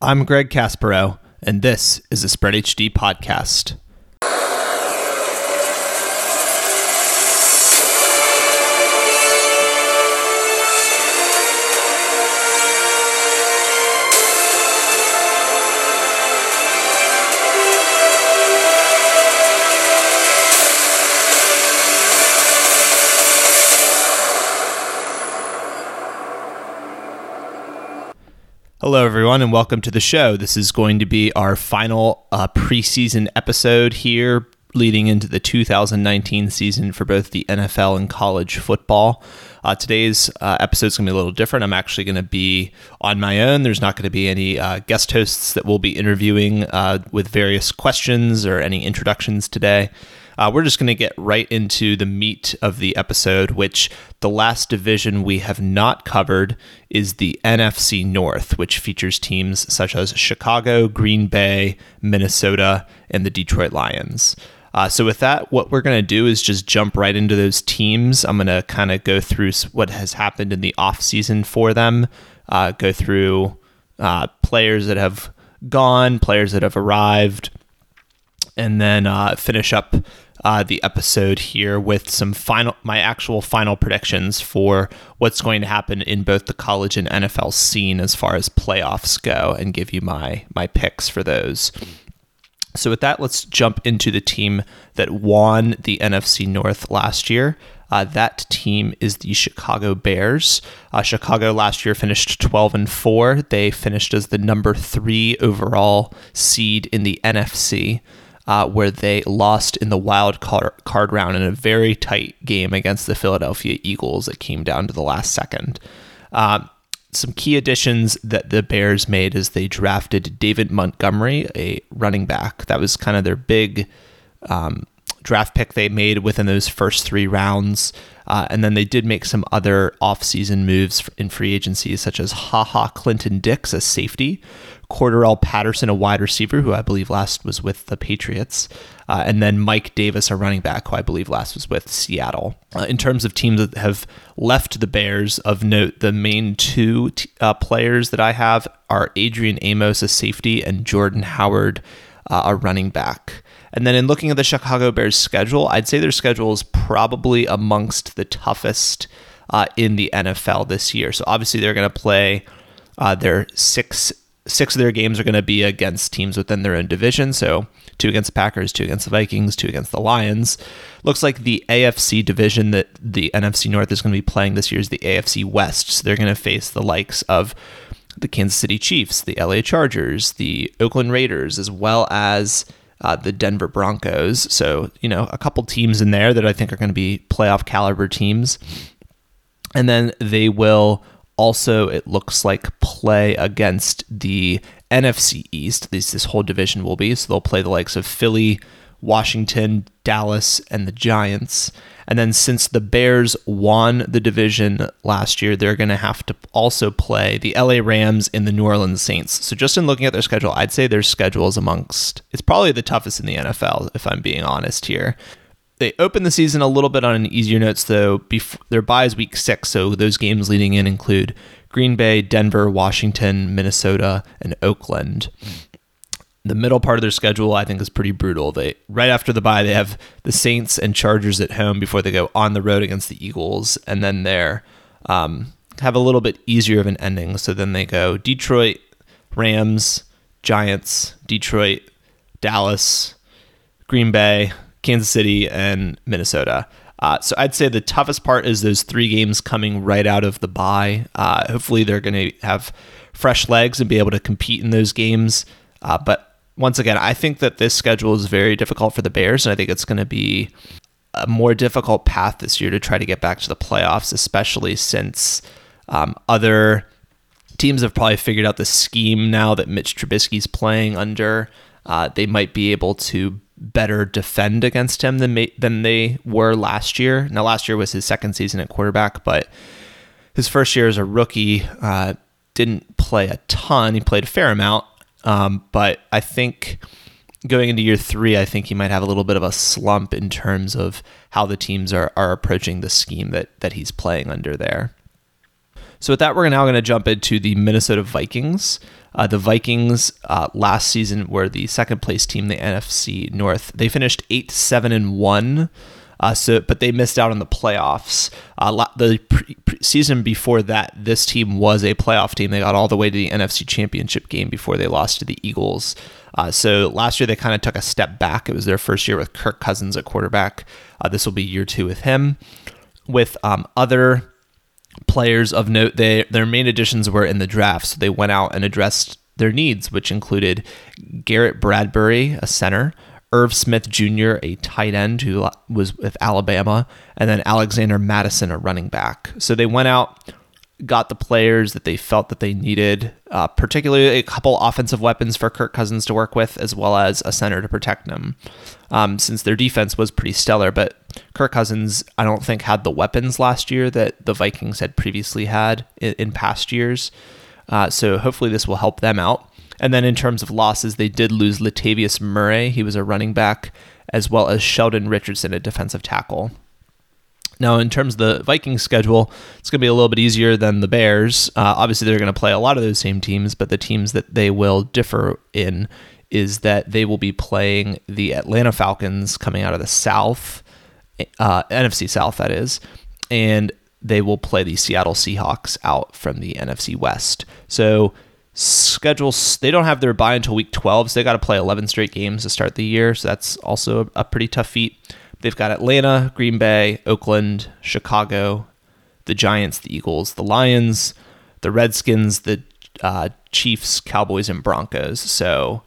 I'm Greg Caspero, and this is the Spread HD podcast. Everyone, and welcome to the show. This is going to be our final uh, preseason episode here, leading into the 2019 season for both the NFL and college football. Uh, today's uh, episode is going to be a little different. I'm actually going to be on my own. There's not going to be any uh, guest hosts that we'll be interviewing uh, with various questions or any introductions today. Uh, we're just going to get right into the meat of the episode, which the last division we have not covered is the NFC North, which features teams such as Chicago, Green Bay, Minnesota, and the Detroit Lions. Uh, so, with that, what we're going to do is just jump right into those teams. I'm going to kind of go through what has happened in the offseason for them, uh, go through uh, players that have gone, players that have arrived, and then uh, finish up uh, the episode here with some final, my actual final predictions for what's going to happen in both the college and NFL scene as far as playoffs go, and give you my my picks for those. So with that, let's jump into the team that won the NFC North last year. Uh, that team is the Chicago Bears. Uh, Chicago last year finished 12 and 4. They finished as the number three overall seed in the NFC uh, where they lost in the wild card, card round in a very tight game against the Philadelphia Eagles. It came down to the last second. Uh, some key additions that the Bears made is they drafted David Montgomery, a running back. That was kind of their big um, draft pick they made within those first three rounds. Uh, and then they did make some other offseason moves in free agency, such as Ha Ha Clinton Dix, a safety, Cordarrelle Patterson, a wide receiver, who I believe last was with the Patriots, uh, and then Mike Davis, a running back, who I believe last was with Seattle. Uh, in terms of teams that have left the Bears, of note, the main two t- uh, players that I have are Adrian Amos, a safety, and Jordan Howard, uh, a running back. And then in looking at the Chicago Bears schedule, I'd say their schedule is probably amongst the toughest uh, in the NFL this year. So obviously they're going to play uh, their six six of their games are going to be against teams within their own division. So two against the Packers, two against the Vikings, two against the Lions. Looks like the AFC division that the NFC North is going to be playing this year is the AFC West. So they're going to face the likes of the Kansas City Chiefs, the LA Chargers, the Oakland Raiders, as well as uh, the Denver Broncos. So, you know, a couple teams in there that I think are going to be playoff caliber teams. And then they will also, it looks like, play against the NFC East. Least this whole division will be. So they'll play the likes of Philly, Washington, Dallas, and the Giants. And then since the Bears won the division last year, they're going to have to also play the LA Rams and the New Orleans Saints. So just in looking at their schedule, I'd say their schedule is amongst it's probably the toughest in the NFL if I'm being honest here. They open the season a little bit on an easier notes though. Before, their bye is week six, so those games leading in include Green Bay, Denver, Washington, Minnesota, and Oakland. The middle part of their schedule, I think, is pretty brutal. They right after the bye, they have the Saints and Chargers at home before they go on the road against the Eagles, and then they're um, have a little bit easier of an ending. So then they go Detroit, Rams, Giants, Detroit, Dallas, Green Bay, Kansas City, and Minnesota. Uh, so I'd say the toughest part is those three games coming right out of the bye. Uh, hopefully, they're going to have fresh legs and be able to compete in those games. Uh, but once again, I think that this schedule is very difficult for the Bears, and I think it's going to be a more difficult path this year to try to get back to the playoffs, especially since um, other teams have probably figured out the scheme now that Mitch Trubisky's playing under. Uh, they might be able to better defend against him than than they were last year. Now, last year was his second season at quarterback, but his first year as a rookie uh, didn't play a ton. He played a fair amount, um, but I think going into year three, I think he might have a little bit of a slump in terms of how the teams are, are approaching the scheme that that he's playing under there. So with that, we're now going to jump into the Minnesota Vikings. Uh, the Vikings uh, last season were the second place team the NFC North. They finished eight, seven, and one. Uh, so, but they missed out on the playoffs. Uh, the pre- pre- season before that, this team was a playoff team. They got all the way to the NFC Championship game before they lost to the Eagles. Uh, so last year they kind of took a step back. It was their first year with Kirk Cousins at quarterback. Uh, this will be year two with him. With um, other players of note, they their main additions were in the draft. So they went out and addressed their needs, which included Garrett Bradbury, a center, Irv Smith Jr., a tight end who was with Alabama, and then Alexander Mattison, a running back. So they went out, got the players that they felt that they needed, uh, particularly a couple offensive weapons for Kirk Cousins to work with, as well as a center to protect him. Um, since their defense was pretty stellar, but Kirk Cousins, I don't think had the weapons last year that the Vikings had previously had in, in past years. Uh, so hopefully this will help them out. And then in terms of losses, they did lose Latavius Murray. He was a running back, as well as Sheldon Richardson, a defensive tackle. Now, in terms of the Vikings schedule, it's going to be a little bit easier than the Bears. Uh, obviously, they're going to play a lot of those same teams, but the teams that they will differ in is that they will be playing the Atlanta Falcons coming out of the South, uh, NFC South, that is, and they will play the Seattle Seahawks out from the NFC West. So schedules they don't have their bye until week 12 so they got to play 11 straight games to start the year so that's also a, pretty tough feat. They've got atlanta green bay oakland chicago the giants the eagles the lions the redskins the uh, chiefs cowboys and broncos. So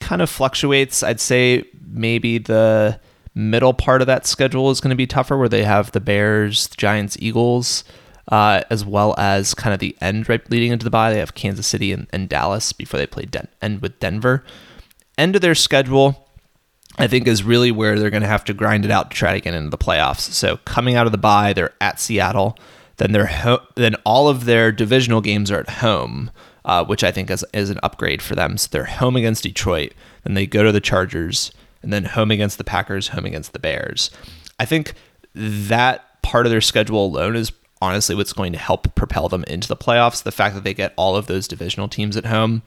kind of fluctuates. I'd say maybe the middle part of that schedule is going to be tougher where they have the bears the giants eagles uh, as well as kind of the end right leading into the bye. They have Kansas City and, and Dallas before they play Den- end with Denver. End of their schedule, I think, is really where they're going to have to grind it out to try to get into the playoffs. So coming out of the bye, they're at Seattle. Then they're ho- then all of their divisional games are at home, uh, which I think is, is an upgrade for them. So they're home against Detroit, then they go to the Chargers, and then home against the Packers, home against the Bears. I think that part of their schedule alone is honestly what's going to help propel them into the playoffs. The fact that they get all of those divisional teams at home.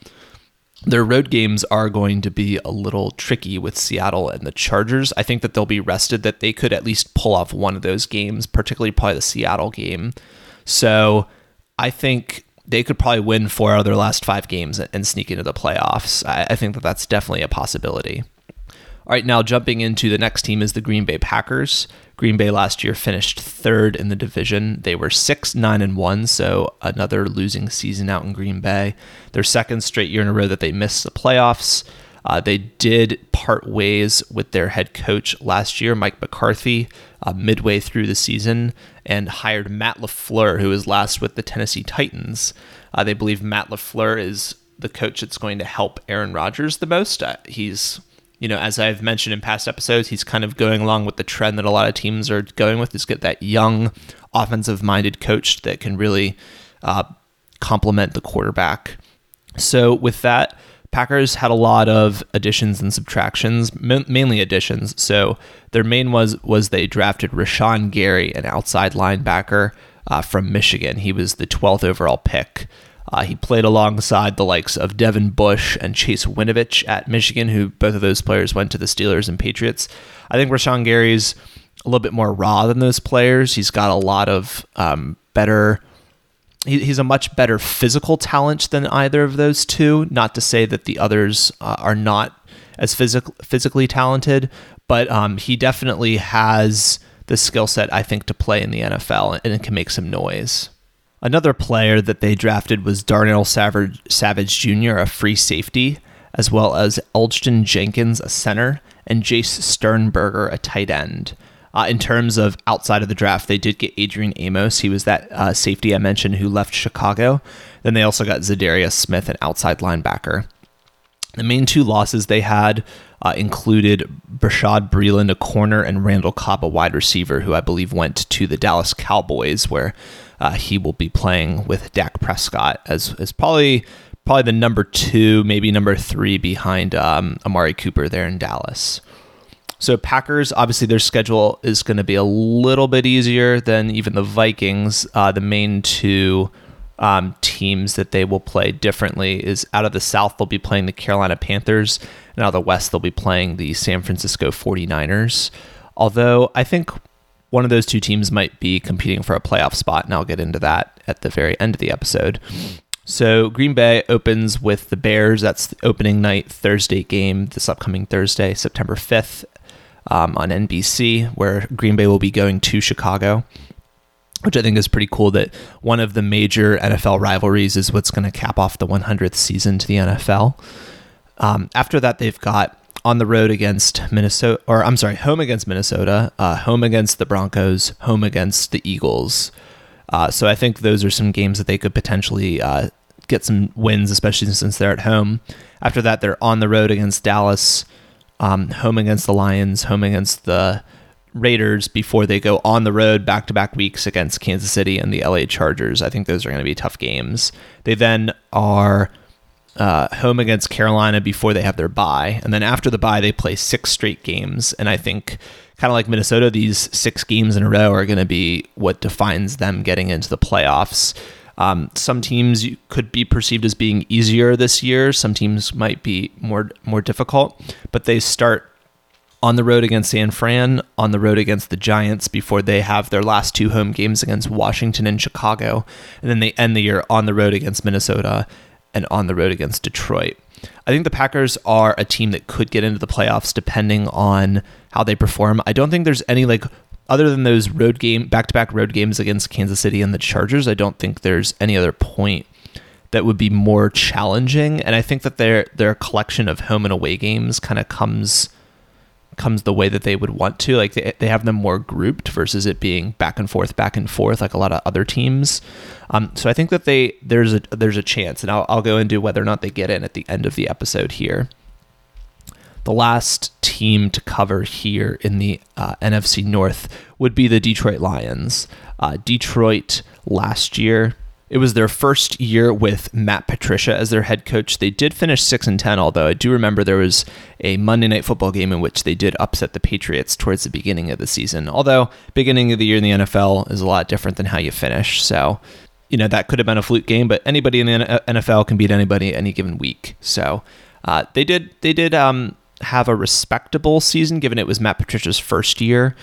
Their road games are going to be a little tricky with Seattle and the Chargers. I think that they'll be rested that they could at least pull off one of those games, particularly probably the Seattle game. So I think they could probably win four of their last five games and sneak into the playoffs. I, think that that's definitely a possibility. All right, now jumping into the next team is the Green Bay Packers. Green Bay last year finished third in the division. They were 6 9 and 1, so another losing season out in Green Bay. Their second straight year in a row that they missed the playoffs. Uh, they did part ways with their head coach last year, Mike McCarthy, uh, midway through the season, and hired Matt LaFleur, who was last with the Tennessee Titans. Uh, they believe Matt LaFleur is the coach that's going to help Aaron Rodgers the most. Uh, he's you know, as I've mentioned in past episodes, he's kind of going along with the trend that a lot of teams are going with is get that young, offensive minded coach that can really uh, complement the quarterback. So, with that, Packers had a lot of additions and subtractions, mainly additions. So, their main was was they drafted Rashan Gary, an outside linebacker uh, from Michigan. He was the 12th overall pick. Uh, he played alongside the likes of Devin Bush and Chase Winovich at Michigan, who both of those players went to the Steelers and Patriots. I think Rashan Gary's a little bit more raw than those players. He's got a lot of um, better. He, he's a much better physical talent than either of those two. Not to say that the others uh, are not as physical physically talented, but um, he definitely has the skill set I think to play in the NFL and it can make some noise. Another player that they drafted was Darnell Savage, Savage Jr., a free safety, as well as Elgton Jenkins, a center, and Jace Sternberger, a tight end. Uh, in terms of outside of the draft, they did get Adrian Amos. He was that uh, safety I mentioned who left Chicago. Then they also got Za'Darius Smith, an outside linebacker. The main two losses they had uh, included Bashaud Breeland, a corner, and Randall Cobb, a wide receiver, who I believe went to the Dallas Cowboys, where uh, he will be playing with Dak Prescott as, as probably probably the number two, maybe number three behind um, Amari Cooper there in Dallas. So Packers, obviously, their schedule is going to be a little bit easier than even the Vikings. Uh, the main two um, teams that they will play differently is out of the South, they'll be playing the Carolina Panthers, and out of the West, they'll be playing the San Francisco 49ers. Although I think one of those two teams might be competing for a playoff spot, and I'll get into that at the very end of the episode. So Green Bay opens with the Bears. That's the opening night Thursday game this upcoming Thursday, September 5th um, on NBC, where Green Bay will be going to Chicago, which I think is pretty cool that one of the major NFL rivalries is what's going to cap off the 100th season to the NFL. Um, after that, they've got on the road against Minnesota, or I'm sorry, home against Minnesota, uh, home against the Broncos, home against the Eagles. Uh, so I think those are some games that they could potentially uh, get some wins, especially since they're at home. After that, they're on the road against Dallas, um, home against the Lions, home against the Raiders before they go on the road back to back weeks against Kansas City and the LA Chargers. I think those are going to be tough games. They then are uh, home against Carolina before they have their bye. And then after the bye, they play six straight games. And I think, kind of like Minnesota, these six games in a row are going to be what defines them getting into the playoffs. Um, some teams could be perceived as being easier this year. Some teams might be more more difficult, but they start on the road against San Fran, on the road against the Giants before they have their last two home games against Washington and Chicago, and then they end the year on the road against Minnesota and on the road against Detroit. I think the Packers are a team that could get into the playoffs depending on how they perform. I don't think there's any like other than those road game back-to-back road games against Kansas City and the Chargers, I don't think there's any other point that would be more challenging and I think that their their collection of home and away games kind of comes comes the way that they would want to. Like they, they have them more grouped versus it being back and forth, back and forth, like a lot of other teams. Um, so I think that they there's a there's a chance, and I'll, I'll go into whether or not they get in at the end of the episode here. The last team to cover here in the uh, NFC North would be the Detroit Lions. Uh, Detroit last year it was their first year with Matt Patricia as their head coach. They did finish 6 and 10, although I do remember there was a Monday night football game in which they did upset the Patriots towards the beginning of the season. Although beginning of the year in the NFL is a lot different than how you finish. So, you know, that could have been a fluke game, but anybody in the NFL can beat anybody any given week. So, uh, they did they did um, have a respectable season given it was Matt Patricia's first year.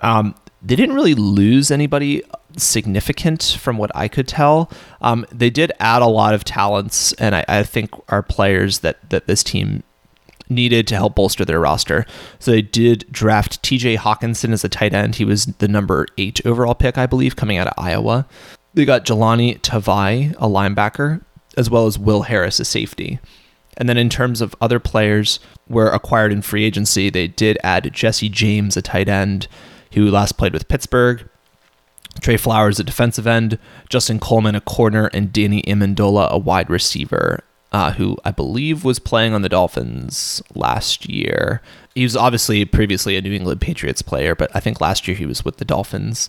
Um, they didn't really lose anybody significant from what I could tell. Um, they did add a lot of talents, and I, I, think are players that that this team needed to help bolster their roster. So they did draft T.J. Hockenson as a tight end. He was the number eight overall pick, I believe, coming out of Iowa. They got Jahlani Tavai, a linebacker, as well as Will Harris, a safety. And then in terms of other players were acquired in free agency, they did add Jesse James, a tight end, who last played with Pittsburgh. Trey Flowers, a defensive end, Justin Coleman, a corner, and Danny Amendola, a wide receiver, uh, who I believe was playing on the Dolphins last year. He was obviously previously a New England Patriots player, but I think last year he was with the Dolphins.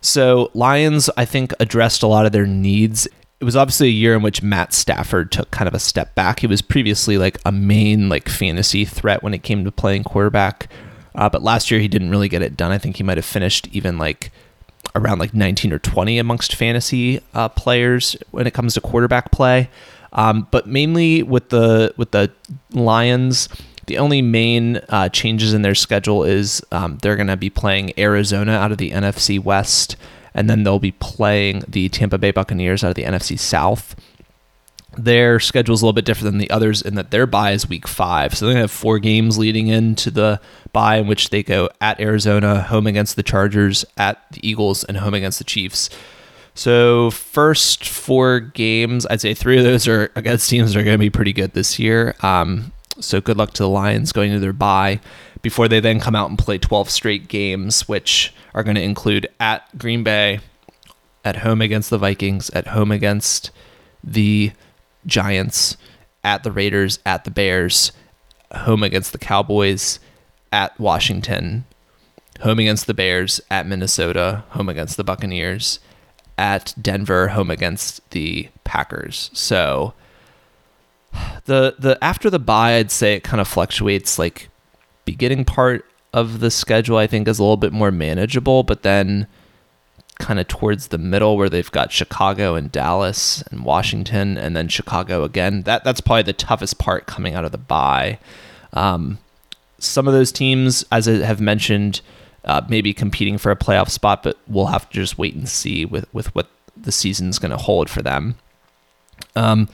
So Lions, I think, addressed a lot of their needs. It was obviously a year in which Matt Stafford took kind of a step back. He was previously like a main like fantasy threat when it came to playing quarterback, uh, but last year he didn't really get it done. I think he might have finished even like around like 19 or 20 amongst fantasy uh, players when it comes to quarterback play. Um, but mainly with the with the Lions, the only main uh, changes in their schedule is um, they're going to be playing Arizona out of the NFC West, and then they'll be playing the Tampa Bay Buccaneers out of the NFC South their schedule is a little bit different than the others in that their bye is week five. So to have four games leading into the bye in which they go at Arizona, home against the Chargers, at the Eagles, and home against the Chiefs. So first four games, I'd say three of those are against teams that are going to be pretty good this year. Um, so good luck to the Lions going to their bye before they then come out and play 12 straight games, which are going to include at Green Bay, at home against the Vikings, at home against the Giants, at the Raiders, at the Bears, home against the Cowboys, at Washington, home against the Bears, at Minnesota, home against the Buccaneers, at Denver, home against the Packers. So the the after the bye, I'd say it kind of fluctuates. Like beginning part of the schedule I think is a little bit more manageable, but then kind of towards the middle where they've got Chicago and Dallas and Washington and then Chicago again. That that's probably the toughest part coming out of the bye. Um, some of those teams, as I have mentioned, uh, maybe competing for a playoff spot, but we'll have to just wait and see with with what the season's going to hold for them. Um,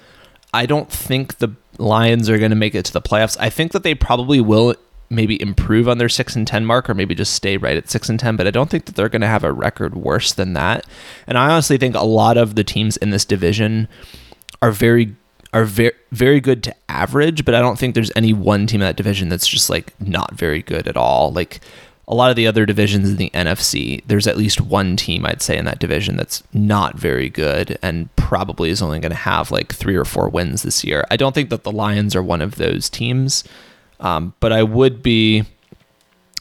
I don't think the Lions are going to make it to the playoffs. I think that they probably will maybe improve on their 6 and 10 mark or maybe just stay right at 6 and 10 but I don't think that they're going to have a record worse than that. And I honestly think a lot of the teams in this division are very are very very good to average, but I don't think there's any one team in that division that's just like not very good at all. Like a lot of the other divisions in the NFC, there's at least one team I'd say in that division that's not very good and probably is only going to have like three or four wins this year. I don't think that the Lions are one of those teams, um, but I would be,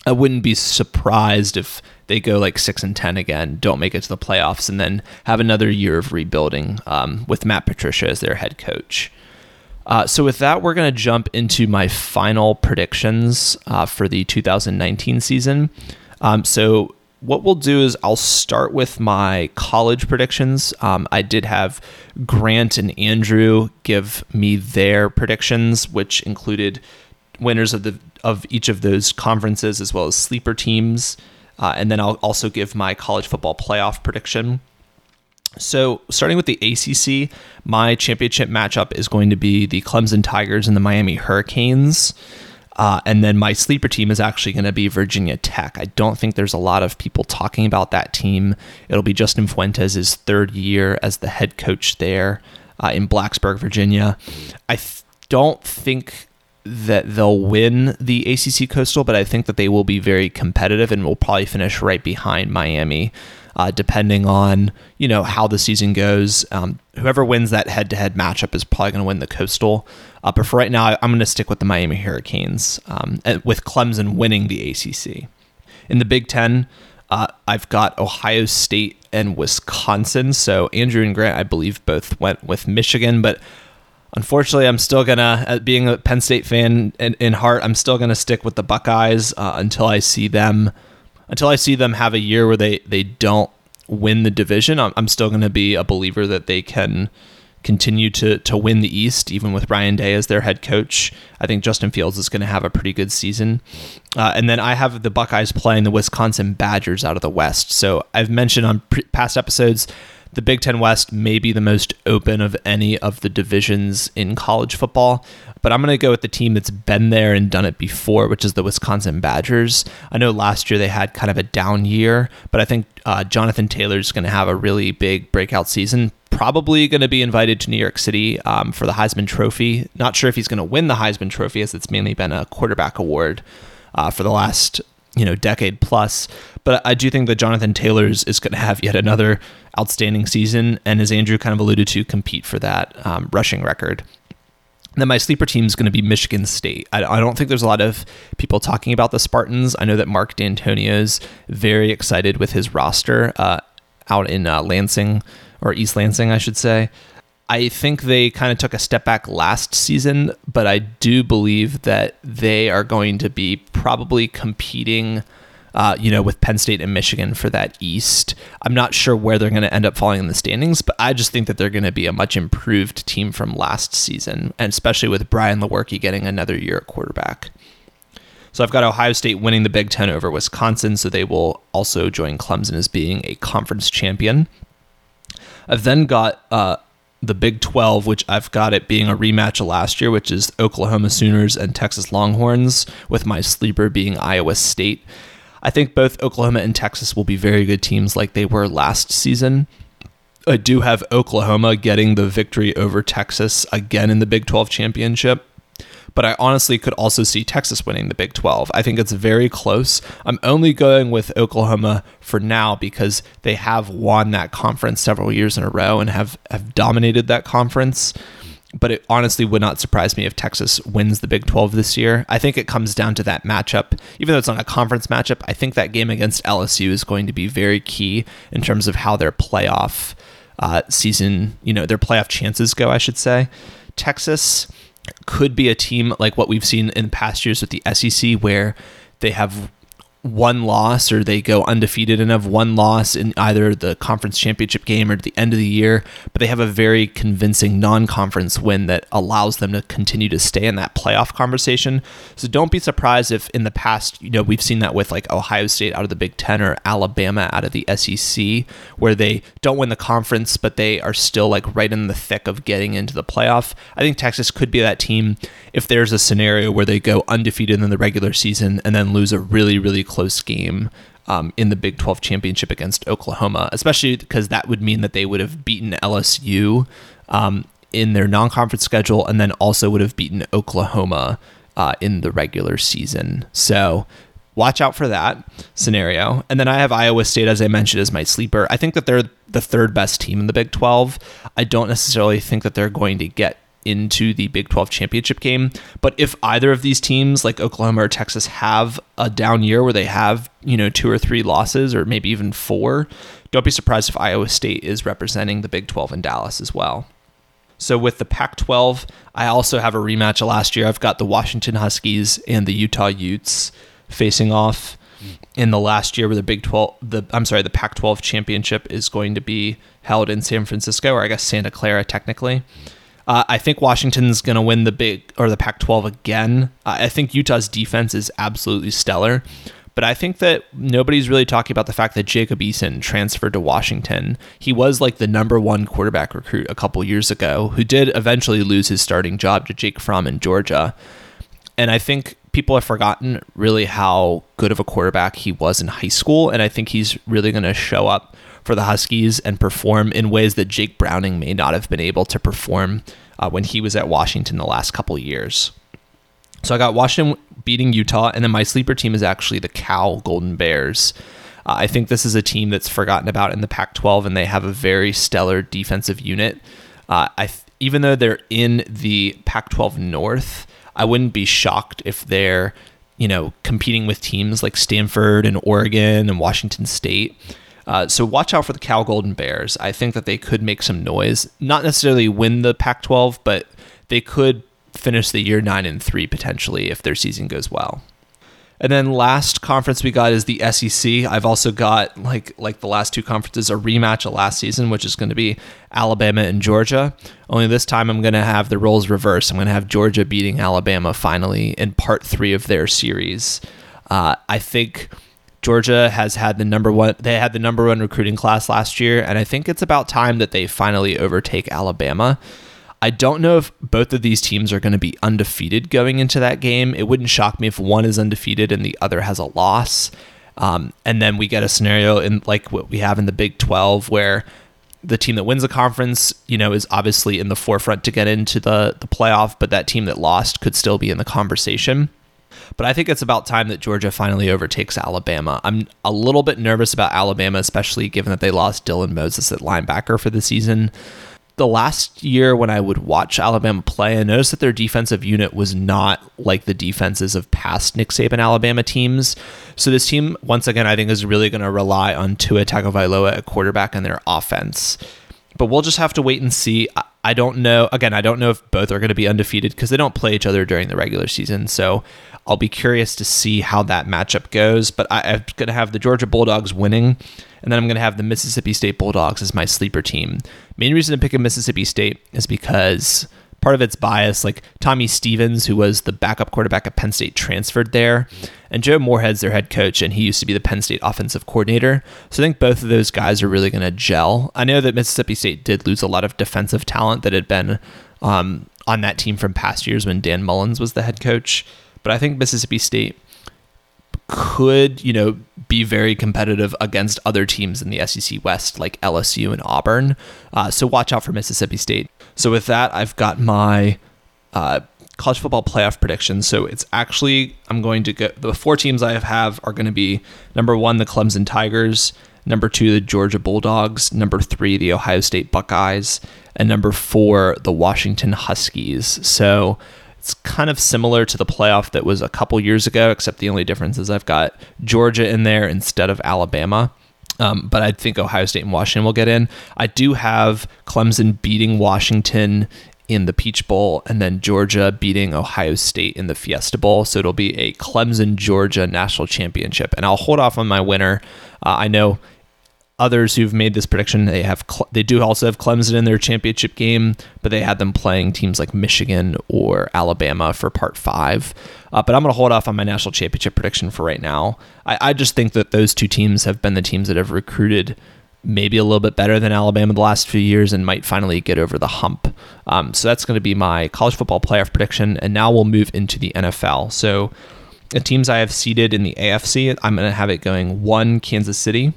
I wouldn't be surprised if they go like six and ten again, don't make it to the playoffs, and then have another year of rebuilding um, with Matt Patricia as their head coach. Uh, so with that, we're going to jump into my final predictions uh, for the 2019 season. Um, so what we'll do is I'll start with my college predictions. Um, I did have Grant and Andrew give me their predictions, which included winners of the of each of those conferences as well as sleeper teams, uh, and then I'll also give my college football playoff prediction. So, starting with the ACC, my championship matchup is going to be the Clemson Tigers and the Miami Hurricanes. Uh, and then my sleeper team is actually going to be Virginia Tech. I don't think there's a lot of people talking about that team. It'll be Justin Fuentes' third year as the head coach there uh, in Blacksburg, Virginia. I th- don't think that they'll win the ACC Coastal, but I think that they will be very competitive and will probably finish right behind Miami uh, depending on you know how the season goes. Um, whoever wins that head-to-head matchup is probably going to win the Coastal. Uh, but for right now, I'm going to stick with the Miami Hurricanes, um, with Clemson winning the ACC. In the Big Ten, uh, I've got Ohio State and Wisconsin. So Andrew and Grant, I believe, both went with Michigan, but unfortunately, I'm still gonna, uh, being a Penn State fan in, in heart, I'm still gonna stick with the Buckeyes uh, until I see them until I see them have a year where they they don't win the division, I'm, I'm still to be a believer that they can continue to to win the East, even with Ryan Day as their head coach. I think Justin Fields is going to have a pretty good season. Uh, and then I have the Buckeyes playing the Wisconsin Badgers out of the West. So I've mentioned on pre- past episodes the Big Ten West may be the most open of any of the divisions in college football, but I'm going to go with the team that's been there and done it before, which is the Wisconsin Badgers. I know last year they had kind of a down year, but I think uh, Jonathan Taylor is going to have a really big breakout season. Probably going to be invited to New York City um, for the Heisman Trophy. Not sure if he's going to win the Heisman Trophy, as it's mainly been a quarterback award uh, for the last you know decade plus. But I do think that Jonathan Taylor's is going to have yet another outstanding season, and as Andrew kind of alluded to, compete for that um, rushing record. then my sleeper team is going to be Michigan State. I, I, don't think there's a lot of people talking about the Spartans. I know that Mark Dantonio's very excited with his roster uh, out in uh, Lansing or East Lansing, I should say. I think they kind of took a step back last season, but I do believe that they are going to be probably competing uh, you know, with Penn State and Michigan for that East. I'm not sure where they're going to end up falling in the standings, but I just think that they're going to be a much improved team from last season, and especially with Brian Lewerke getting another year at quarterback. So I've got Ohio State winning the Big Ten over Wisconsin, so they will also join Clemson as being a conference champion. I've then got uh, the Big 12, which I've got it being a rematch of last year, which is Oklahoma Sooners and Texas Longhorns, with my sleeper being Iowa State. I think both Oklahoma and Texas will be very good teams like they were last season. I do have Oklahoma getting the victory over Texas again in the Big 12 championship. But I honestly could also see Texas winning the Big 12. I think it's very close. I'm only going with Oklahoma for now because they have won that conference several years in a row and have, have dominated that conference but it honestly would not surprise me if Texas wins the Big 12 this year. I think it comes down to that matchup. Even though it's not a conference matchup, I think that game against LSU is going to be very key in terms of how their playoff uh, season, you know, their playoff chances go, I should say. Texas could be a team like what we've seen in past years with the SEC where they have one loss or they go undefeated and have one loss in either the conference championship game or at the end of the year, but they have a very convincing non conference win that allows them to continue to stay in that playoff conversation. So don't be surprised if in the past, you know, we've seen that with like Ohio State out of the Big Ten or Alabama out of the SEC, where they don't win the conference, but they are still like right in the thick of getting into the playoff. I think Texas could be that team if there's a scenario where they go undefeated in the regular season and then lose a really, really close game um, in the Big 12 championship against Oklahoma, especially because that would mean that they would have beaten LSU um, in their non conference schedule and then also would have beaten Oklahoma uh, in the regular season. So watch out for that scenario. And then I have Iowa State, as I mentioned, as my sleeper. I think that they're the third best team in the Big 12. I don't necessarily think that they're going to get into the Big 12 championship game. But if either of these teams, like Oklahoma or Texas, have a down year where they have, you know, two or three losses or maybe even four, don't be surprised if Iowa State is representing the Big 12 in Dallas as well. So with the Pac 12, I also have a rematch of last year. I've got the Washington Huskies and the Utah Utes facing off in the last year where the Big 12 the I'm sorry, the Pac 12 championship is going to be held in San Francisco or I guess Santa Clara technically. Uh, I think Washington's going to win the big or the Pac-12 again. Uh, I think Utah's defense is absolutely stellar, but I think that nobody's really talking about the fact that Jacob Eason transferred to Washington. He was like the number one quarterback recruit a couple years ago, who did eventually lose his starting job to Jake Fromm in Georgia. And I think people have forgotten really how good of a quarterback he was in high school, and I think he's really going to show up for the Huskies and perform in ways that Jake Browning may not have been able to perform uh, when he was at Washington the last couple years. So I got Washington beating Utah, and then my sleeper team is actually the Cal Golden Bears. Uh, I think this is a team that's forgotten about in the Pac 12, and they have a very stellar defensive unit. Uh, I th- even though they're in the Pac 12 North, I wouldn't be shocked if they're, you know, competing with teams like Stanford and Oregon and Washington State. Uh, so watch out for the Cal Golden Bears. I think that they could make some noise. Not necessarily win the Pac-12, but they could finish the year nine and three potentially if their season goes well. And then last conference we got is the SEC. I've also got like like the last two conferences a rematch of last season, which is going to be Alabama and Georgia. Only this time I'm going to have the roles reversed. I'm going to have Georgia beating Alabama finally in part three of their series. Uh, I think Georgia has had the number one they had the number one recruiting class last year and I think it's about time that they finally overtake Alabama. I don't know if both of these teams are going to be undefeated going into that game. It wouldn't shock me if one is undefeated and the other has a loss. Um, and then we get a scenario in like what we have in the Big 12 where the team that wins the conference, you know, is obviously in the forefront to get into the the playoff, but that team that lost could still be in the conversation. But I think it's about time that Georgia finally overtakes Alabama. I'm a little bit nervous about Alabama, especially given that they lost Dylan Moses at linebacker for the season. The last year when I would watch Alabama play, I noticed that their defensive unit was not like the defenses of past Nick Saban Alabama teams. So this team, once again, I think is really going to rely on Tua Tagovailoa at quarterback and their offense. But we'll just have to wait and see. I don't know. Again, I don't know if both are going to be undefeated because they don't play each other during the regular season. So I'll be curious to see how that matchup goes. But I, am going to have the Georgia Bulldogs winning, and then I'm going to have the Mississippi State Bulldogs as my sleeper team. Main reason to pick a Mississippi State is because part of its bias, like Tommy Stevens, who was the backup quarterback at Penn State, transferred there, and Joe Moorhead's their head coach, and he used to be the Penn State offensive coordinator. So I think both of those guys are really going to gel. I know that Mississippi State did lose a lot of defensive talent that had been um, on that team from past years when Dan Mullins was the head coach. But I think Mississippi State could, you know, be very competitive against other teams in the SEC West like LSU and Auburn. Uh, so watch out for Mississippi State. So with that, I've got my uh, college football playoff predictions. So it's actually I'm going to go. The four teams I have are going to be number one, the Clemson Tigers. Number two, the Georgia Bulldogs. Number three, the Ohio State Buckeyes. And number four, the Washington Huskies. So it's kind of similar to the playoff that was a couple years ago, except the only difference is I've got Georgia in there instead of Alabama. Um, but I think Ohio State and Washington will get in. I do have Clemson beating Washington in the Peach Bowl, and then Georgia beating Ohio State in the Fiesta Bowl. So it'll be a Clemson Georgia national championship. And I'll hold off on my winner. Uh, I know others who've made this prediction they have they do also have Clemson in their championship game, but they had them playing teams like Michigan or Alabama for Part Five. Uh, but I'm going to hold off on my national championship prediction for right now. I, I just think that those two teams have been the teams that have recruited maybe a little bit better than Alabama the last few years and might finally get over the hump. Um, so that's going to be my college football playoff prediction. And now we'll move into the NFL. So the teams I have seeded in the AFC, I'm going to have it going one Kansas City,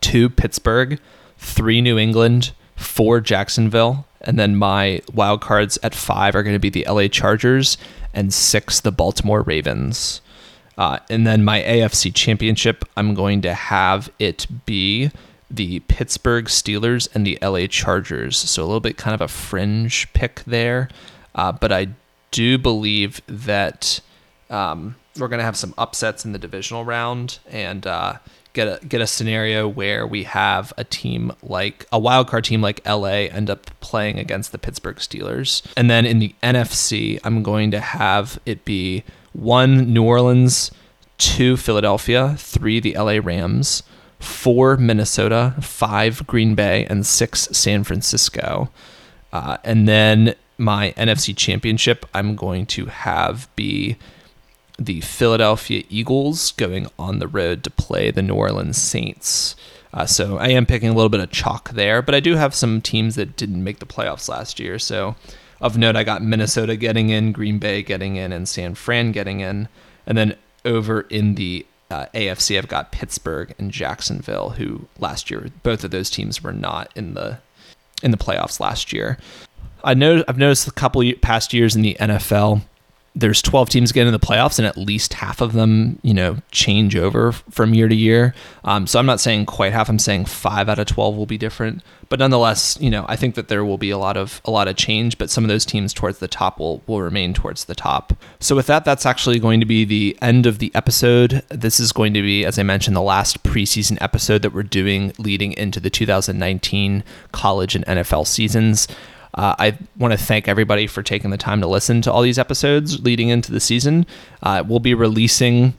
two Pittsburgh, three New England, four Jacksonville, and then my wild cards at five are going to be the LA Chargers and six the Baltimore Ravens. Uh, and then my AFC championship, I'm going to have it be the Pittsburgh Steelers and the LA Chargers. So a little bit kind of a fringe pick there. Uh, but I do believe that um, we're going to have some upsets in the divisional round and uh, get a get a scenario where we have a team like a wild card team like LA end up playing against the Pittsburgh Steelers. And then in the NFC, I'm going to have it be one New Orleans, two Philadelphia, three the LA Rams, four Minnesota, five Green Bay, and six San Francisco. Uh, and then my NFC championship, I'm going to have be the Philadelphia Eagles going on the road to play the New Orleans Saints. Uh, so I am picking a little bit of chalk there, but I do have some teams that didn't make the playoffs last year. So of note, I got Minnesota getting in, Green Bay getting in, and San Fran getting in. And then over in the uh, AFC, I've got Pittsburgh and Jacksonville, who last year both of those teams were not in the in the playoffs last year. I know I've noticed a couple past years in the NFL there's 12 teams getting in the playoffs and at least half of them you know change over from year to year. Um, so i'm not saying quite half i'm saying five out of 12 will be different. But nonetheless you know i think that there will be a lot of a lot of change but some of those teams towards the top will will remain towards the top. So with that that's actually going to be the end of the episode. This is going to be as i mentioned the last preseason episode that we're doing leading into the 2019 college and nfl seasons uh, I want to thank everybody for taking the time to listen to all these episodes leading into the season. Uh, we'll be releasing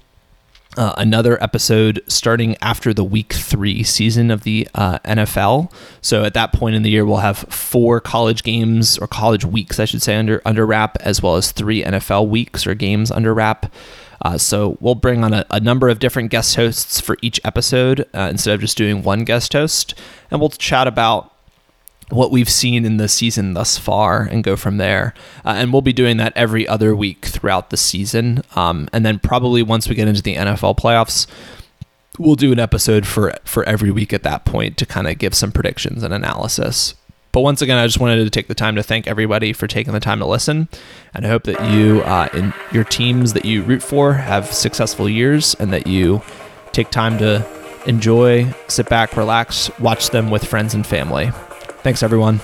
uh, another episode starting after the week three season of the uh, NFL. So at that point in the year, we'll have four college games or college weeks, I should say, under under wrap, as well as three NFL weeks or games under wrap. Uh, so we'll bring on a, a, number of different guest hosts for each episode uh, instead of just doing one guest host, and we'll chat about what we've seen in the season thus far and go from there. Uh, and we'll be doing that every other week throughout the season. Um, and then probably once we get into the NFL playoffs, we'll do an episode for for every week at that point to kind of give some predictions and analysis. But once again, I just wanted to take the time to thank everybody for taking the time to listen, and I hope that you uh, and your teams that you root for have successful years, and that you take time to enjoy, sit back, relax, watch them with friends and family. Thanks, everyone.